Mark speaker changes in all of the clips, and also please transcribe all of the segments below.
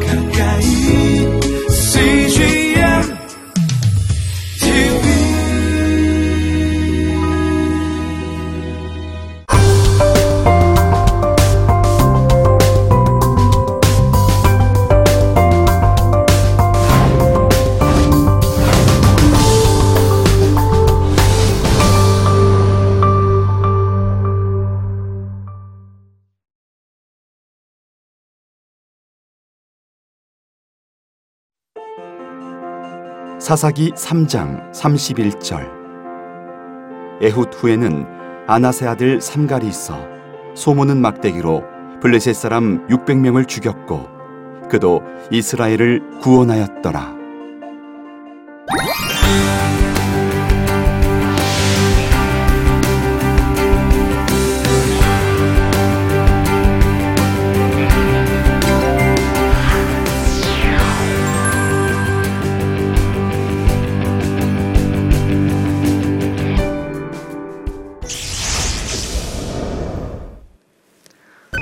Speaker 1: 가까
Speaker 2: 사사기 3장 31절. 에훗 후에는 아나세 아들 삼갈이 있어 소모는 막대기로 블레셋 사람 600명을 죽였고 그도 이스라엘을 구원하였더라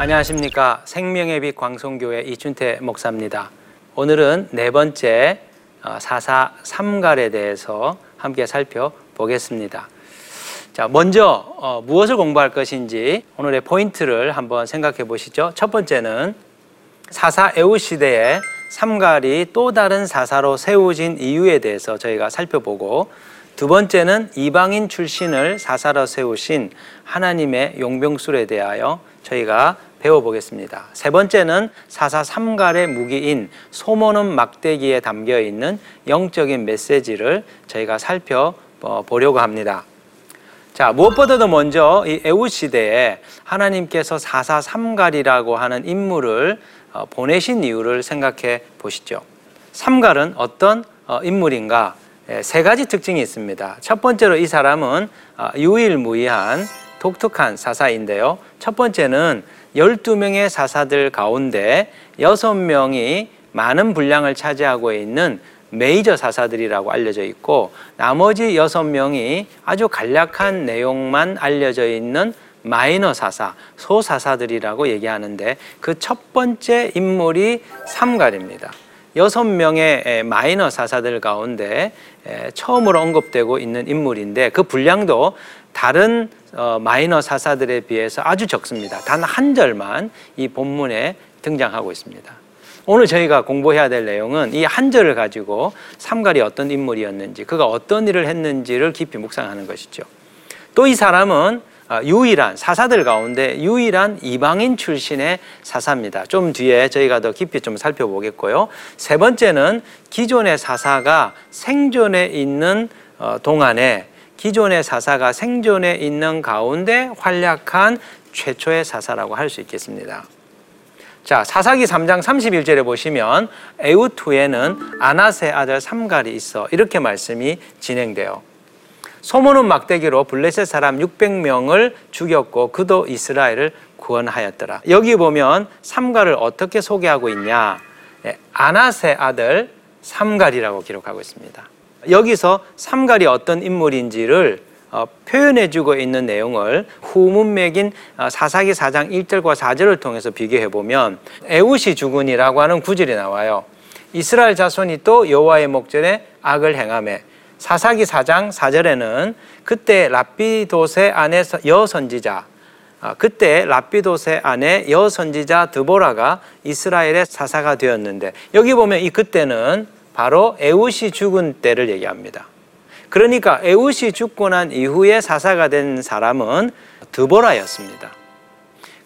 Speaker 3: 안녕하십니까 생명의 빛 광송교회 이춘태 목사입니다. 오늘은 네 번째 어, 사사 삼갈에 대해서 함께 살펴보겠습니다. 자, 먼저 어, 무엇을 공부할 것인지 오늘의 포인트를 한번 생각해 보시죠. 첫 번째는 사사 에우 시대에 삼갈이 또 다른 사사로 세워진 이유에 대해서 저희가 살펴보고 두 번째는 이방인 출신을 사사로 세우신 하나님의 용병술에 대하여 저희가 배워보겠습니다. 세 번째는 사사 삼갈의 무기인 소모는 막대기에 담겨 있는 영적인 메시지를 저희가 살펴보려고 합니다. 자, 무엇보다도 먼저 이 에우 시대에 하나님께서 사사 삼갈이라고 하는 인물을 어, 보내신 이유를 생각해 보시죠. 삼갈은 어떤 어, 인물인가? 예, 세 가지 특징이 있습니다. 첫 번째로 이 사람은 어, 유일무이한 독특한 사사인데요. 첫 번째는 12명의 사사들 가운데 6명이 많은 분량을 차지하고 있는 메이저 사사들이라고 알려져 있고 나머지 6명이 아주 간략한 내용만 알려져 있는 마이너 사사, 소사사들이라고 얘기하는데 그 첫 번째 인물이 삼갈입니다. 여섯 명의 마이너 사사들 가운데 처음으로 언급되고 있는 인물인데 그 분량도 다른 어, 마이너 사사들에 비해서 아주 적습니다. 단 한 절만 이 본문에 등장하고 있습니다. 오늘 저희가 공부해야 될 내용은 이 한 절을 가지고 삼갈이 어떤 인물이었는지, 그가 어떤 일을 했는지를 깊이 묵상하는 것이죠. 또 이 사람은 어, 유일한 사사들 가운데 유일한 이방인 출신의 사사입니다. 좀 뒤에 저희가 더 깊이 좀 살펴보겠고요. 세 번째는 기존의 사사가 생존해 있는 어, 동안에 기존의 사사가 생존해 있는 가운데 활약한 최초의 사사라고 할 수 있겠습니다. 자, 사사기 3장 31절에 보시면 에웃 후에는 아나세 아들 삼갈이 있어 이렇게 말씀이 진행돼요. 소모는 막대기로 블레셋 사람 600명을 죽였고 그도 이스라엘을 구원하였더라. 여기 보면 삼갈을 어떻게 소개하고 있냐? 네, 아나세 아들 삼갈이라고 기록하고 있습니다. 여기서 삼갈이 어떤 인물인지를 어, 표현해주고 있는 내용을 후문맥인 어, 사사기 4장 1절과 4절을 통해서 비교해 보면 에웃이 죽은이라고 하는 구절이 나와요. 이스라엘 자손이 또 여호와의 목전에 악을 행함에 사사기 4장 4절에는 그때 라피도세 아내 여선지자 어, 그때 라피도세 아내 여선지자 드보라가 이스라엘의 사사가 되었는데 여기 보면 이 그때는 바로 에웃이 죽은 때를 얘기합니다. 그러니까 에웃이 죽고 난 이후에 사사가 된 사람은 드보라였습니다.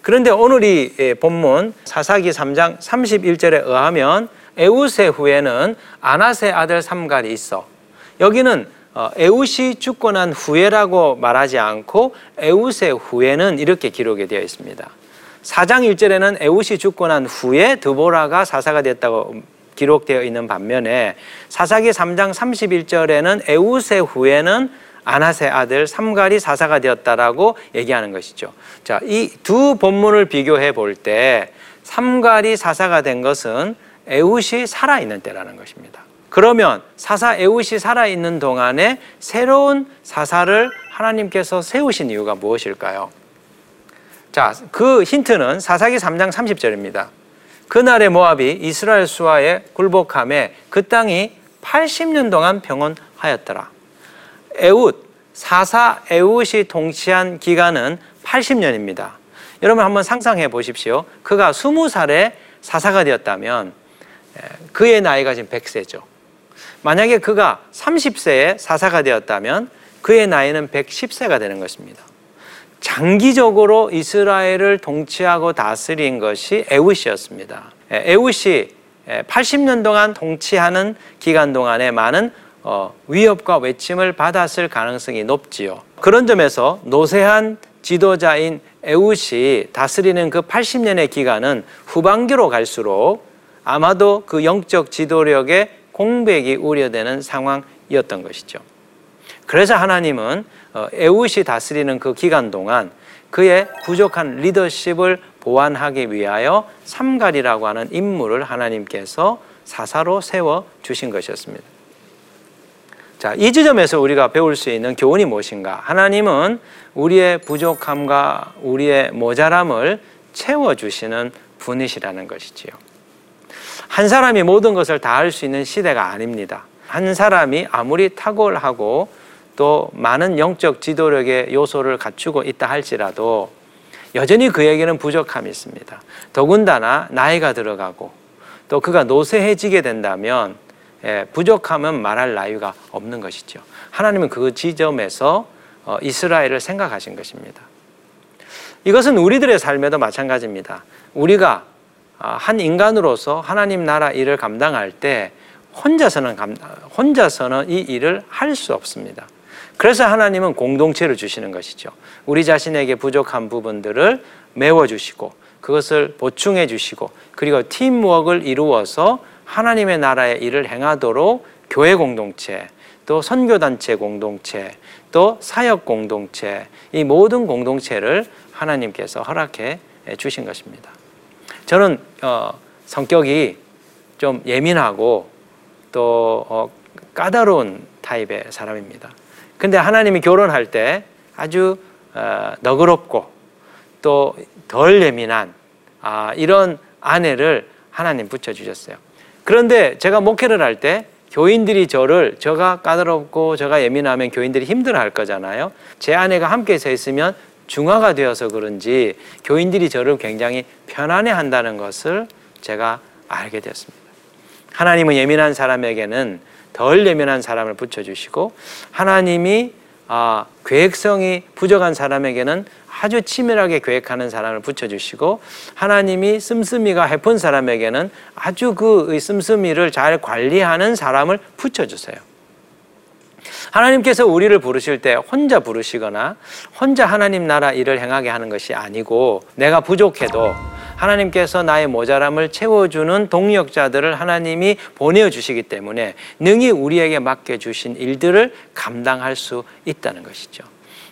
Speaker 3: 그런데 오늘 이 본문 사사기 3장 31절에 의하면 에웃의 후에는 아나세 아들 삼갈이 있어. 여기는 어, 에웃이 죽고 난 후에라고 말하지 않고 에웃의 후에는 이렇게 기록이 되어 있습니다. 4장 1절에는 에웃이 죽고 난 후에 드보라가 사사가 됐다고 기록되어 있는 반면에 사사기 3장 31절에는 에우세 후에는 아나세 아들 삼갈이 사사가 되었다라고 얘기하는 것이죠. 자, 이 두 본문을 비교해 볼 때 삼갈이 사사가 된 것은 에웃이 살아 있는 때라는 것입니다. 그러면 사사 에웃이 살아 있는 동안에 새로운 사사를 하나님께서 세우신 이유가 무엇일까요? 자, 그 힌트는 사사기 3장 30절입니다. 그날의 모압이 이스라엘 수하에 굴복함에 그 땅이 80년 동안 평온하였더라. 에웃 사사 에웃이 통치한 기간은 80년입니다. 여러분 한번 상상해 보십시오. 그가 20살에 사사가 되었다면 그의 나이가 지금 100세죠. 만약에 그가 30세에 사사가 되었다면 그의 나이는 110세가 되는 것입니다. 장기적으로 이스라엘을 통치하고 다스린 것이 에웃이었습니다. 에웃이 80년 동안 통치하는 기간 동안에 많은 어, 위협과 외침을 받았을 가능성이 높지요. 그런 점에서 노세한 지도자인 에웃이 다스리는 그 80년의 기간은 후반기로 갈수록 아마도 그 영적 지도력의 공백이 우려되는 상황이었던 것이죠. 그래서 하나님은 어, 에웃이 다스리는 그 기간 동안 그의 부족한 리더십을 보완하기 위하여 삼갈이라고 하는 인물을 하나님께서 사사로 세워 주신 것이었습니다. 자, 이 지점에서 우리가 배울 수 있는 교훈이 무엇인가? 하나님은 우리의 부족함과 우리의 모자람을 채워 주시는 분이시라는 것이지요. 한 사람이 모든 것을 다 할 수 있는 시대가 아닙니다. 한 사람이 아무리 탁월하고 또 많은 영적 지도력의 요소를 갖추고 있다 할지라도 여전히 그에게는 부족함이 있습니다. 더군다나 나이가 들어가고 또 그가 노쇠해지게 된다면 예, 부족함은 말할 나위가 없는 것이죠. 하나님은 그 지점에서 어, 이스라엘을 생각하신 것입니다. 이것은 우리들의 삶에도 마찬가지입니다. 우리가 아, 한 인간으로서 하나님 나라 일을 감당할 때 혼자서는 혼자서는 이 일을 할 수 없습니다. 그래서 하나님은 공동체를 주시는 것이죠. 우리 자신에게 부족한 부분들을 메워 주시고 그것을 보충해 주시고 그리고 팀워크를 이루어서 하나님의 나라의 일을 행하도록 교회 공동체, 또 선교단체 공동체, 또 사역 공동체, 이 모든 공동체를 하나님께서 허락해 주신 것입니다. 저는 어, 성격이 좀 예민하고 또 어, 까다로운 타입의 사람입니다. 근데 하나님이 결혼할 때 아주 어, 너그럽고 또 덜 예민한 아, 이런 아내를 하나님 붙여주셨어요. 그런데 제가 목회를 할 때 교인들이 저를 저가 까다롭고 저가 예민하면 교인들이 힘들어 할 거잖아요. 제 아내가 함께 서 있으면 중화가 되어서 그런지 교인들이 저를 굉장히 편안해 한다는 것을 제가 알게 되었습니다. 하나님은 예민한 사람에게는 덜 예민한 사람을 붙여주시고 하나님이 아, 계획성이 부족한 사람에게는 아주 치밀하게 계획하는 사람을 붙여주시고 하나님이 씀씀이가 해픈 사람에게는 아주 그 씀씀이를 잘 관리하는 사람을 붙여주세요. 하나님께서 우리를 부르실 때 혼자 부르시거나 혼자 하나님 나라 일을 행하게 하는 것이 아니고 내가 부족해도 하나님께서 나의 모자람을 채워주는 동력자들을 하나님이 보내주시기 때문에 능히 우리에게 맡겨주신 일들을 감당할 수 있다는 것이죠.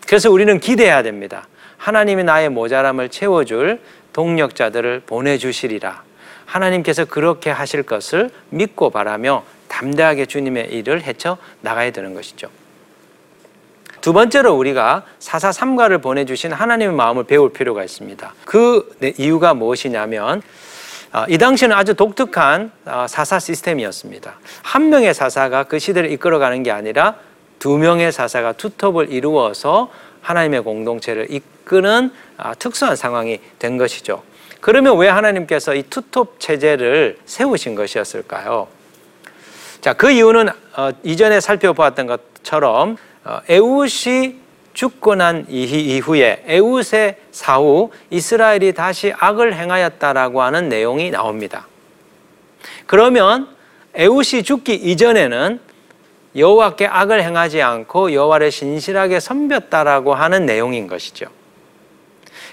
Speaker 3: 그래서 우리는 기대해야 됩니다. 하나님이 나의 모자람을 채워줄 동력자들을 보내주시리라. 하나님께서 그렇게 하실 것을 믿고 바라며 담대하게 주님의 일을 헤쳐 나가야 되는 것이죠. 두 번째로 우리가 사사 삼가를 보내주신 하나님의 마음을 배울 필요가 있습니다. 그 이유가 무엇이냐면 아, 이 당시는 아주 독특한 아, 사사 시스템이었습니다. 한 명의 사사가 그 시대를 이끌어가는 게 아니라 두 명의 사사가 투톱을 이루어서 하나님의 공동체를 이끄는 아, 특수한 상황이 된 것이죠. 그러면 왜 하나님께서 이 투톱 체제를 세우신 것이었을까요? 자, 그 이유는 어, 이전에 살펴보았던 것처럼 어, 에웃이 죽고 난 이후에 에웃의 사후 이스라엘이 다시 악을 행하였다라고 하는 내용이 나옵니다. 그러면 에웃이 죽기 이전에는 여호와께 악을 행하지 않고 여호와를 신실하게 섬겼다라고 하는 내용인 것이죠.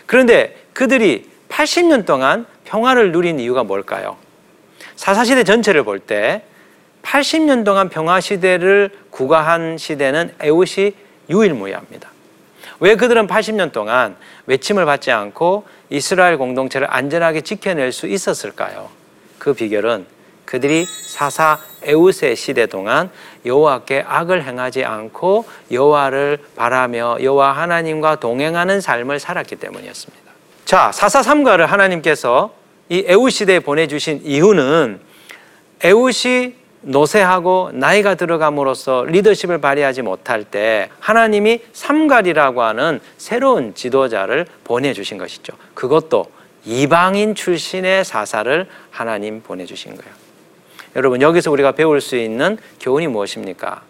Speaker 3: 그런데 그들이 80년 동안 평화를 누린 이유가 뭘까요? 사사시대 전체를 볼 때 80년 동안 평화 시대를 구가한 시대는 에웃이 유일무이합니다. 왜 그들은 80년 동안 외침을 받지 않고 이스라엘 공동체를 안전하게 지켜낼 수 있었을까요? 그 비결은 그들이 사사 에우세 시대 동안 여호와께 악을 행하지 않고 여호와를 바라며 여호와 하나님과 동행하는 삶을 살았기 때문이었습니다. 자, 사사 삼가를 하나님께서 이 에우 시대에 보내주신 이유는 에웃이 노쇠하고 나이가 들어감으로써 리더십을 발휘하지 못할 때 하나님이 삼갈이라고 하는 새로운 지도자를 보내주신 것이죠. 그것도 이방인 출신의 사사를 하나님 보내주신 거예요. 여러분 여기서 우리가 배울 수 있는 교훈이 무엇입니까?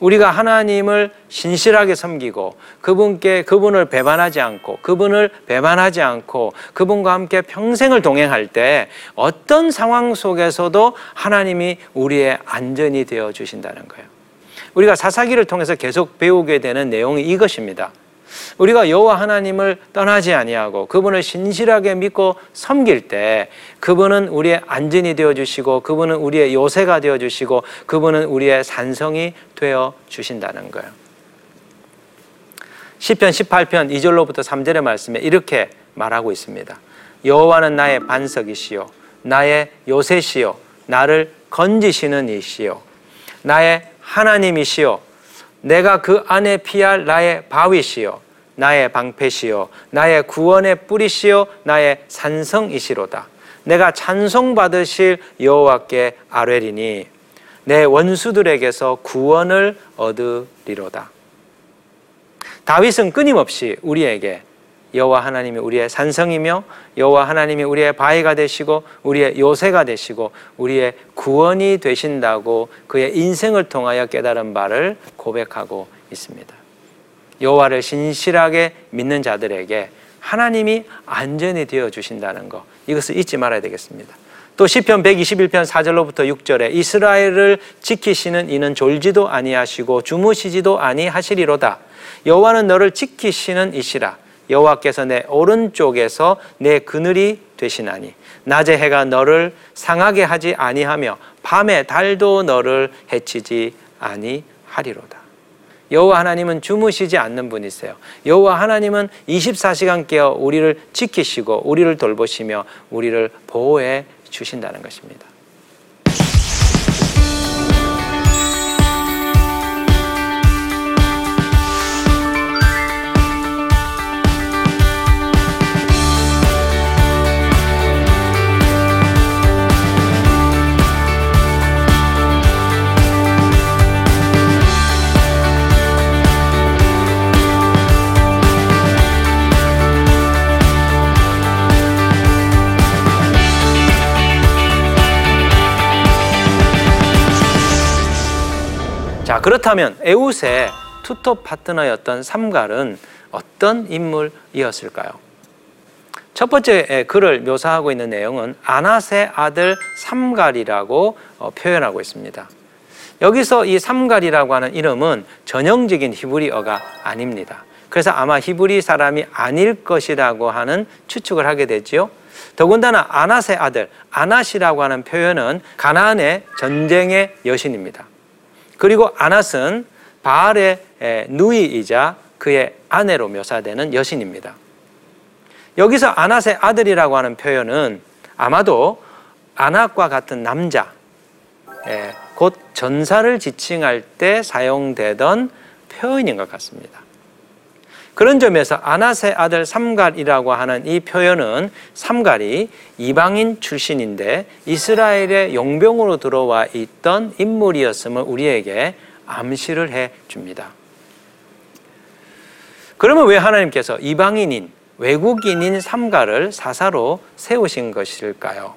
Speaker 3: 우리가 하나님을 신실하게 섬기고 그분께 그분을 배반하지 않고 그분을 배반하지 않고 그분과 함께 평생을 동행할 때 어떤 상황 속에서도 하나님이 우리의 안전이 되어 주신다는 거예요. 우리가 사사기를 통해서 계속 배우게 되는 내용이 이것입니다. 우리가 여호와 하나님을 떠나지 아니하고 그분을 신실하게 믿고 섬길 때 그분은 우리의 안전이 되어 주시고 그분은 우리의 요새가 되어 주시고 그분은 우리의 산성이 되어 주신다는 거예요. 시편 18편 2절로부터 3절의 말씀에 이렇게 말하고 있습니다. 여호와는 나의 반석이시요 나의 요새시요 나를 건지시는 이시요 나의 하나님이시요 내가 그 안에 피할 나의 바위시요 나의 방패시요 나의 구원의 뿌리시요 나의 산성이시로다. 내가 찬송 받으실 여호와께 아뢰리니 내 원수들에게서 구원을 얻으리로다. 다윗은 끊임없이 우리에게 여호와 하나님이 우리의 산성이며 여호와 하나님이 우리의 바위가 되시고 우리의 요새가 되시고 우리의 구원이 되신다고 그의 인생을 통하여 깨달은 바를 고백하고 있습니다. 여호와를 신실하게 믿는 자들에게 하나님이 안전이 되어 주신다는 것 이것을 잊지 말아야 되겠습니다. 또 시편 121편 4절로부터 6절에 이스라엘을 지키시는 이는 졸지도 아니하시고 주무시지도 아니하시리로다. 여호와는 너를 지키시는 이시라. 여호와께서 내 오른쪽에서 내 그늘이 되시나니 낮에 해가 너를 상하게 하지 아니하며 밤에 달도 너를 해치지 아니하리로다. 여호와 하나님은 주무시지 않는 분이세요. 여호와 하나님은 24시간 깨어 우리를 지키시고 우리를 돌보시며 우리를 보호해 주신다는 것입니다. 그렇다면 에웃의 투톱 파트너였던 삼갈은 어떤 인물이었을까요? 첫 번째 글을 묘사하고 있는 내용은 아낫의 아들 삼갈이라고 어, 표현하고 있습니다. 여기서 이 삼갈이라고 하는 이름은 전형적인 히브리어가 아닙니다. 그래서 아마 히브리 사람이 아닐 것이라고 하는 추측을 하게 되지요. 더군다나 아낫의 아들, 아낫이라고 하는 표현은 가나안의 전쟁의 여신입니다. 그리고 아낫은 바알의 누이이자 그의 아내로 묘사되는 여신입니다. 여기서 아낫의 아들이라고 하는 표현은 아마도 아낙과 같은 남자, 곧 전사를 지칭할 때 사용되던 표현인 것 같습니다. 그런 점에서 아낫의 아들 삼갈이라고 하는 이 표현은 삼갈이 이방인 출신인데 이스라엘의 용병으로 들어와 있던 인물이었음을 우리에게 암시를 해 줍니다. 그러면 왜 하나님께서 이방인인 외국인인 삼갈을 사사로 세우신 것일까요?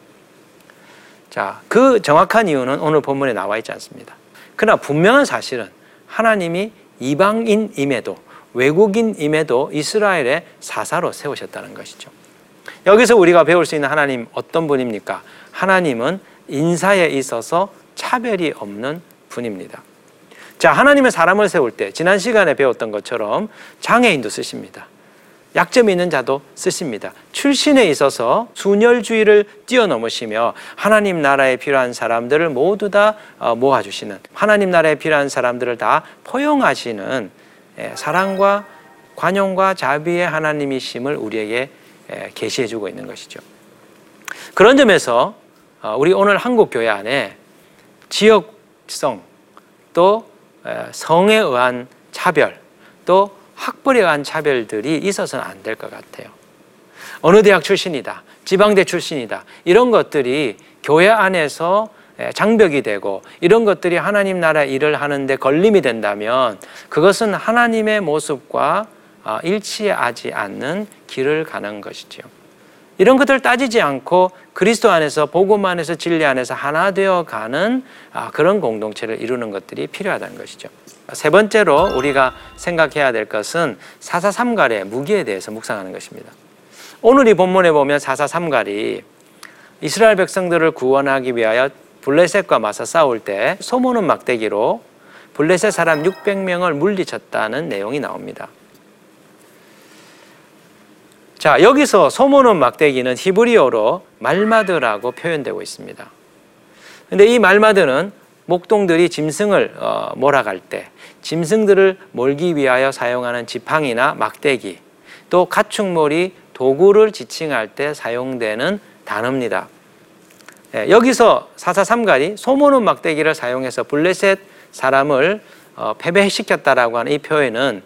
Speaker 3: 자, 그 정확한 이유는 오늘 본문에 나와 있지 않습니다. 그러나 분명한 사실은 하나님이 이방인임에도 외국인임에도 이스라엘의 사사로 세우셨다는 것이죠. 여기서 우리가 배울 수 있는 하나님 어떤 분입니까? 하나님은 인사에 있어서 차별이 없는 분입니다. 자, 하나님의 사람을 세울 때 지난 시간에 배웠던 것처럼 장애인도 쓰십니다. 약점이 있는 자도 쓰십니다. 출신에 있어서 순혈주의를 뛰어넘으시며 하나님 나라에 필요한 사람들을 모두 다 어, 모아주시는 하나님 나라에 필요한 사람들을 다 포용하시는 예, 사랑과 관용과 자비의 하나님이심을 우리에게 예, 계시해 주고 있는 것이죠. 그런 점에서 어, 우리 오늘 한국 교회 안에 지역성 또 성에 의한 차별 또 학벌에 의한 차별들이 있어서는 안 될 것 같아요. 어느 대학 출신이다. 지방대 출신이다. 이런 것들이 교회 안에서 예, 장벽이 되고 이런 것들이 하나님 나라 일을 하는데 걸림이 된다면 그것은 하나님의 모습과 아, 일치하지 않는 길을 가는 것이지요. 이런 것들을 따지지 않고 그리스도 안에서 복음 안에서 진리 안에서 하나 되어 가는 아, 그런 공동체를 이루는 것들이 필요하다는 것이죠. 세 번째로 우리가 생각해야 될 것은 사사삼갈의 무기에 대해서 묵상하는 것입니다. 오늘 이 본문에 보면 사사삼갈이 이스라엘 백성들을 구원하기 위하여 블레셋과 맞서 싸울 때 소모는 막대기로 블레셋 사람 600명을 물리쳤다는 내용이 나옵니다. 자, 여기서 소모는 막대기는 히브리어로 말마드라고 표현되고 있습니다. 근데 이 말마드는 목동들이 짐승을 어, 몰아갈 때 짐승들을 몰기 위하여 사용하는 지팡이나 막대기 또 가축몰이 도구를 지칭할 때 사용되는 단어입니다. 예, 여기서 사사삼갈이 소모는 막대기를 사용해서 블레셋 사람을 어, 패배시켰다라고 하는 이 표현은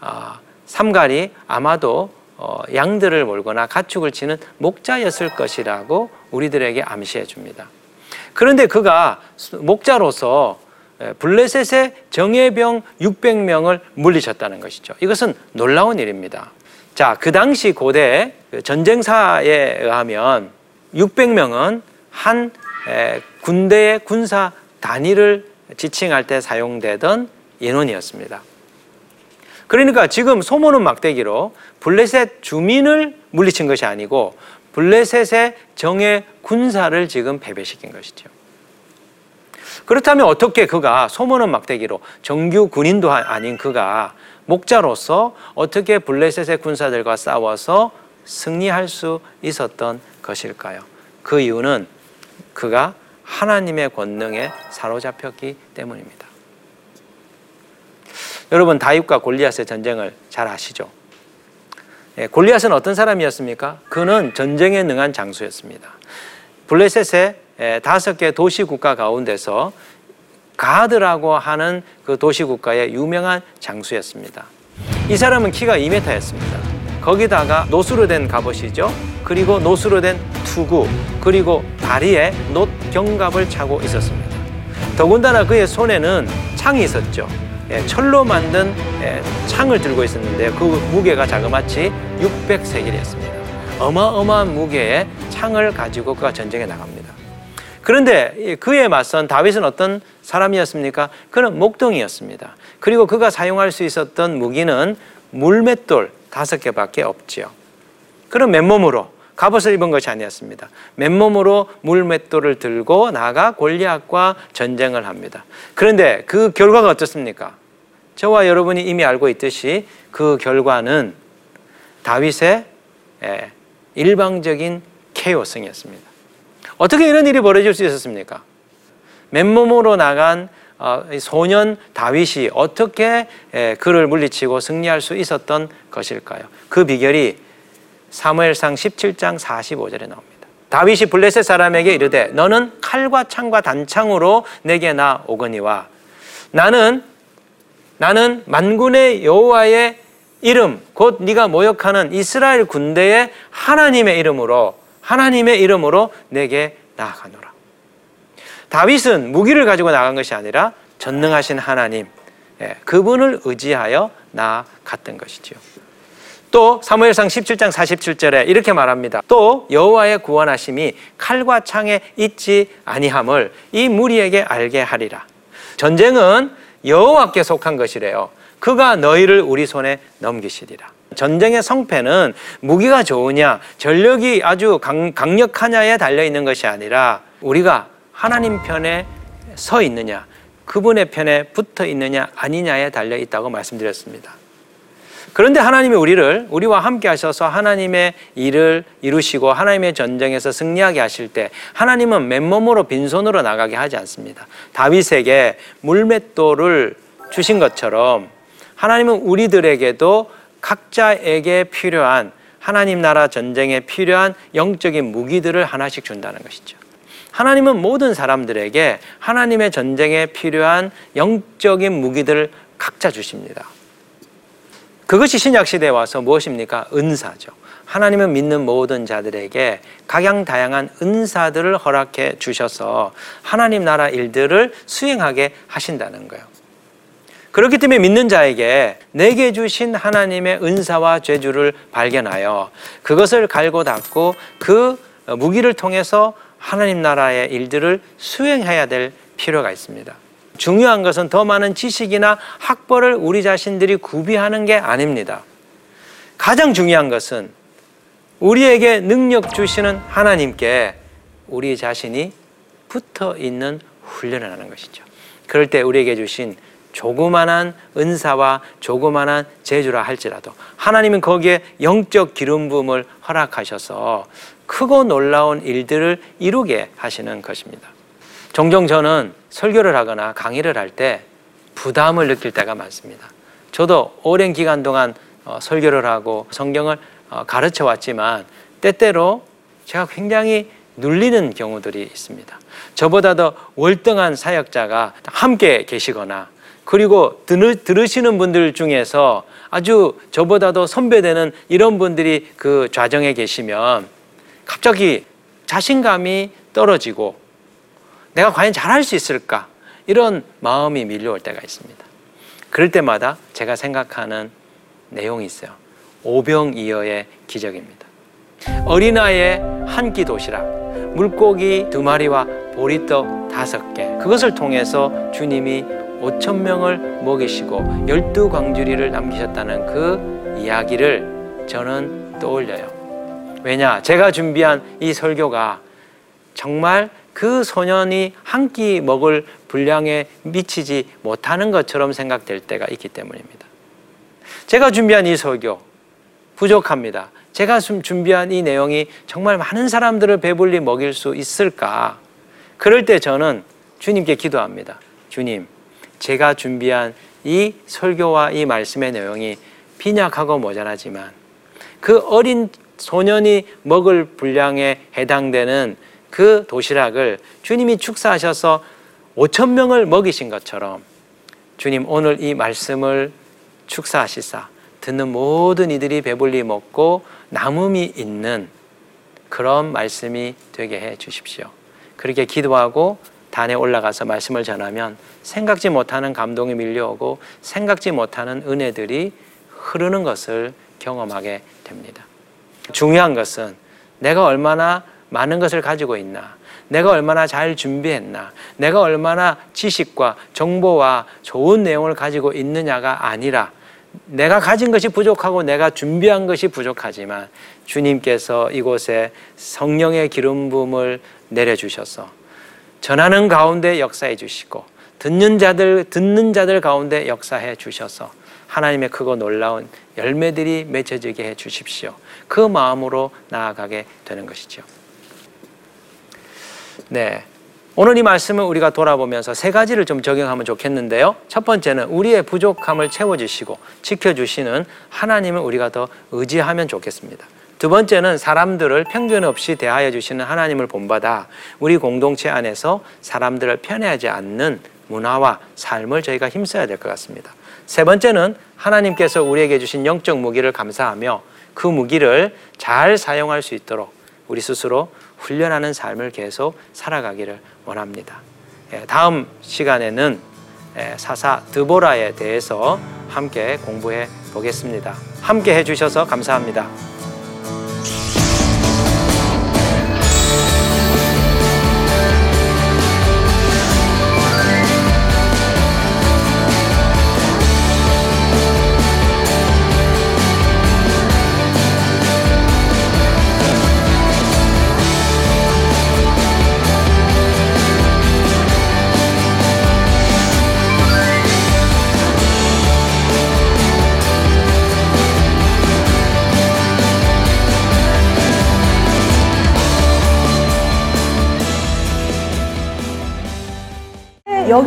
Speaker 3: 어, 삼갈이 아마도 어, 양들을 몰거나 가축을 치는 목자였을 것이라고 우리들에게 암시해 줍니다. 그런데 그가 목자로서 예, 블레셋의 정예병 600명을 물리쳤다는 것이죠. 이것은 놀라운 일입니다. 자, 그 당시 고대 그 전쟁사에 의하면 600명은 한 군대의 군사 단위를 지칭할 때 사용되던 인원이었습니다. 그러니까 지금 소모는 막대기로 블레셋 주민을 물리친 것이 아니고 블레셋의 정예 군사를 지금 패배시킨 것이죠. 그렇다면 어떻게 그가 소모는 막대기로 정규 군인도 아닌 그가 목자로서 어떻게 블레셋의 군사들과 싸워서 승리할 수 있었던 것일까요? 그 이유는 그가 하나님의 권능에 사로잡혔기 때문입니다. 여러분 다윗과 골리앗의 전쟁을 잘 아시죠? 예, 골리앗은 어떤 사람이었습니까? 그는 전쟁에 능한 장수였습니다. 블레셋의 예, 다섯 개 도시 국가 가운데서 가드라고 하는 그 도시 국가의 유명한 장수였습니다. 이 사람은 키가 2m였습니다. 거기다가 노수로 된 갑옷이죠. 그리고 노수로 된 투구, 그리고 다리에 놋 경갑을 차고 있었습니다. 더군다나 그의 손에는 창이 있었죠. 예, 철로 만든 예, 창을 들고 있었는데 그 무게가 자그마치 600세겔이었습니다. 어마어마한 무게의 창을 가지고 그가 전쟁에 나갑니다. 그런데 그에 맞선 다윗은 어떤 사람이었습니까? 그는 목동이었습니다. 그리고 그가 사용할 수 있었던 무기는 물맷돌 다섯 개밖에 없지요. 그런 맨몸으로 갑옷을 입은 것이 아니었습니다. 맨몸으로 물맷돌을 들고 나가 골리앗과 전쟁을 합니다. 그런데 그 결과가 어떻습니까? 저와 여러분이 이미 알고 있듯이 그 결과는 다윗의 예, 일방적인 케오승이었습니다. 어떻게 이런 일이 벌어질 수 있었습니까? 맨몸으로 나간 어, 소년 다윗이 어떻게 예, 그를 물리치고 승리할 수 있었던 것일까요? 그 비결이 사무엘상 17장 45절에 나옵니다. 다윗이 블레셋 사람에게 이르되 너는 칼과 창과 단창으로 내게 나 오거니와 나는 나는 만군의 여호와의 이름 곧 네가 모욕하는 이스라엘 군대의 하나님의 이름으로 하나님의 이름으로 내게 나아가노라. 다윗은 무기를 가지고 나간 것이 아니라 전능하신 하나님 예, 그분을 의지하여 나아갔던 것이지요. 또 사무엘상 17장 47절에 이렇게 말합니다. 또 여호와의 구원하심이 칼과 창에 있지 아니함을 이 무리에게 알게 하리라. 전쟁은 여호와께 속한 것이래요. 그가 너희를 우리 손에 넘기시리라. 전쟁의 성패는 무기가 좋으냐, 전력이 아주 강, 강력하냐에 달려 있는 것이 아니라 우리가 하나님 편에 서 있느냐, 그분의 편에 붙어 있느냐 아니냐에 달려 있다고 말씀드렸습니다. 그런데 하나님이 우리를 우리와 함께 하셔서 하나님의 일을 이루시고 하나님의 전쟁에서 승리하게 하실 때 하나님은 맨몸으로 빈손으로 나가게 하지 않습니다. 다윗에게 물맷돌을 주신 것처럼 하나님은 우리들에게도 각자에게 필요한 하나님 나라 전쟁에 필요한 영적인 무기들을 하나씩 준다는 것이죠. 하나님은 모든 사람들에게 하나님의 전쟁에 필요한 영적인 무기들을 각자 주십니다. 그것이 신약 시대에 와서 무엇입니까? 은사죠. 하나님은 믿는 모든 자들에게 각양다양한 은사들을 허락해 주셔서 하나님 나라 일들을 수행하게 하신다는 거예요. 그렇기 때문에 믿는 자에게 내게 주신 하나님의 은사와 죄주를 발견하여 그것을 갈고 닦고 그 무기를 통해서 하나님 나라의 일들을 수행해야 될 필요가 있습니다. 중요한 것은 더 많은 지식이나 학벌을 우리 자신들이 구비하는 게 아닙니다. 가장 중요한 것은 우리에게 능력 주시는 하나님께 우리 자신이 붙어 있는 훈련을 하는 것이죠. 그럴 때 우리에게 주신 조그만한 은사와 조그만한 재주라 할지라도 하나님은 거기에 영적 기름 부음을 허락하셔서 크고 놀라운 일들을 이루게 하시는 것입니다. 종종 저는 설교를 하거나 강의를 할 때 부담을 느낄 때가 많습니다. 저도 오랜 기간 동안 어, 설교를 하고 성경을 어, 가르쳐 왔지만 때때로 제가 굉장히 눌리는 경우들이 있습니다. 저보다 더 월등한 사역자가 함께 계시거나 그리고 들으시는 분들 중에서 아주 저보다도 선배되는 이런 분들이 그 좌정에 계시면 갑자기 자신감이 떨어지고 내가 과연 잘할 수 있을까? 이런 마음이 밀려올 때가 있습니다. 그럴 때마다 제가 생각하는 내용이 있어요. 오병이어의 기적입니다. 어린아이의 한 끼 도시락, 물고기 두 마리와 보리떡 다섯 개. 그것을 통해서 주님이 5천 명을 먹이시고 열두 광주리를 남기셨다는 그 이야기를 저는 떠올려요. 왜냐? 제가 준비한 이 설교가 정말 그 소년이 한 끼 먹을 분량에 미치지 못하는 것처럼 생각될 때가 있기 때문입니다. 제가 준비한 이 설교 부족합니다. 제가 준비한 이 내용이 정말 많은 사람들을 배불리 먹일 수 있을까? 그럴 때 저는 주님께 기도합니다. 주님, 제가 준비한 이 설교와 이 말씀의 내용이 빈약하고 모자라지만 그 어린 소년이 먹을 분량에 해당되는 그 도시락을 주님이 축사하셔서 5천 명을 먹이신 것처럼 주님 오늘 이 말씀을 축사하시사 듣는 모든 이들이 배불리 먹고 남음이 있는 그런 말씀이 되게 해 주십시오. 그렇게 기도하고 단에 올라가서 말씀을 전하면 생각지 못하는 감동이 밀려오고 생각지 못하는 은혜들이 흐르는 것을 경험하게 됩니다. 중요한 것은 내가 얼마나 많은 것을 가지고 있나, 내가 얼마나 잘 준비했나, 내가 얼마나 지식과 정보와 좋은 내용을 가지고 있느냐가 아니라 내가 가진 것이 부족하고 내가 준비한 것이 부족하지만 주님께서 이곳에 성령의 기름 부음을 내려 주셔서 전하는 가운데 역사해 주시고 듣는 자들 듣는 자들 가운데 역사해 주셔서 하나님의 크고 놀라운 열매들이 맺혀지게 해 주십시오. 그 마음으로 나아가게 되는 것이죠. 네. 오늘 이 말씀을 우리가 돌아보면서 세 가지를 좀 적용하면 좋겠는데요. 첫 번째는 우리의 부족함을 채워주시고 지켜주시는 하나님을 우리가 더 의지하면 좋겠습니다. 두 번째는 사람들을 편견 없이 대하여 주시는 하나님을 본받아 우리 공동체 안에서 사람들을 편애하지 않는 문화와 삶을 저희가 힘써야 될 것 같습니다. 세 번째는 하나님께서 우리에게 주신 영적 무기를 감사하며 그 무기를 잘 사용할 수 있도록 우리 스스로 훈련하는 삶을 계속 살아가기를 원합니다. 예, 다음 시간에는 예, 사사 드보라에 대해서 함께 공부해 보겠습니다. 함께 해주셔서 감사합니다.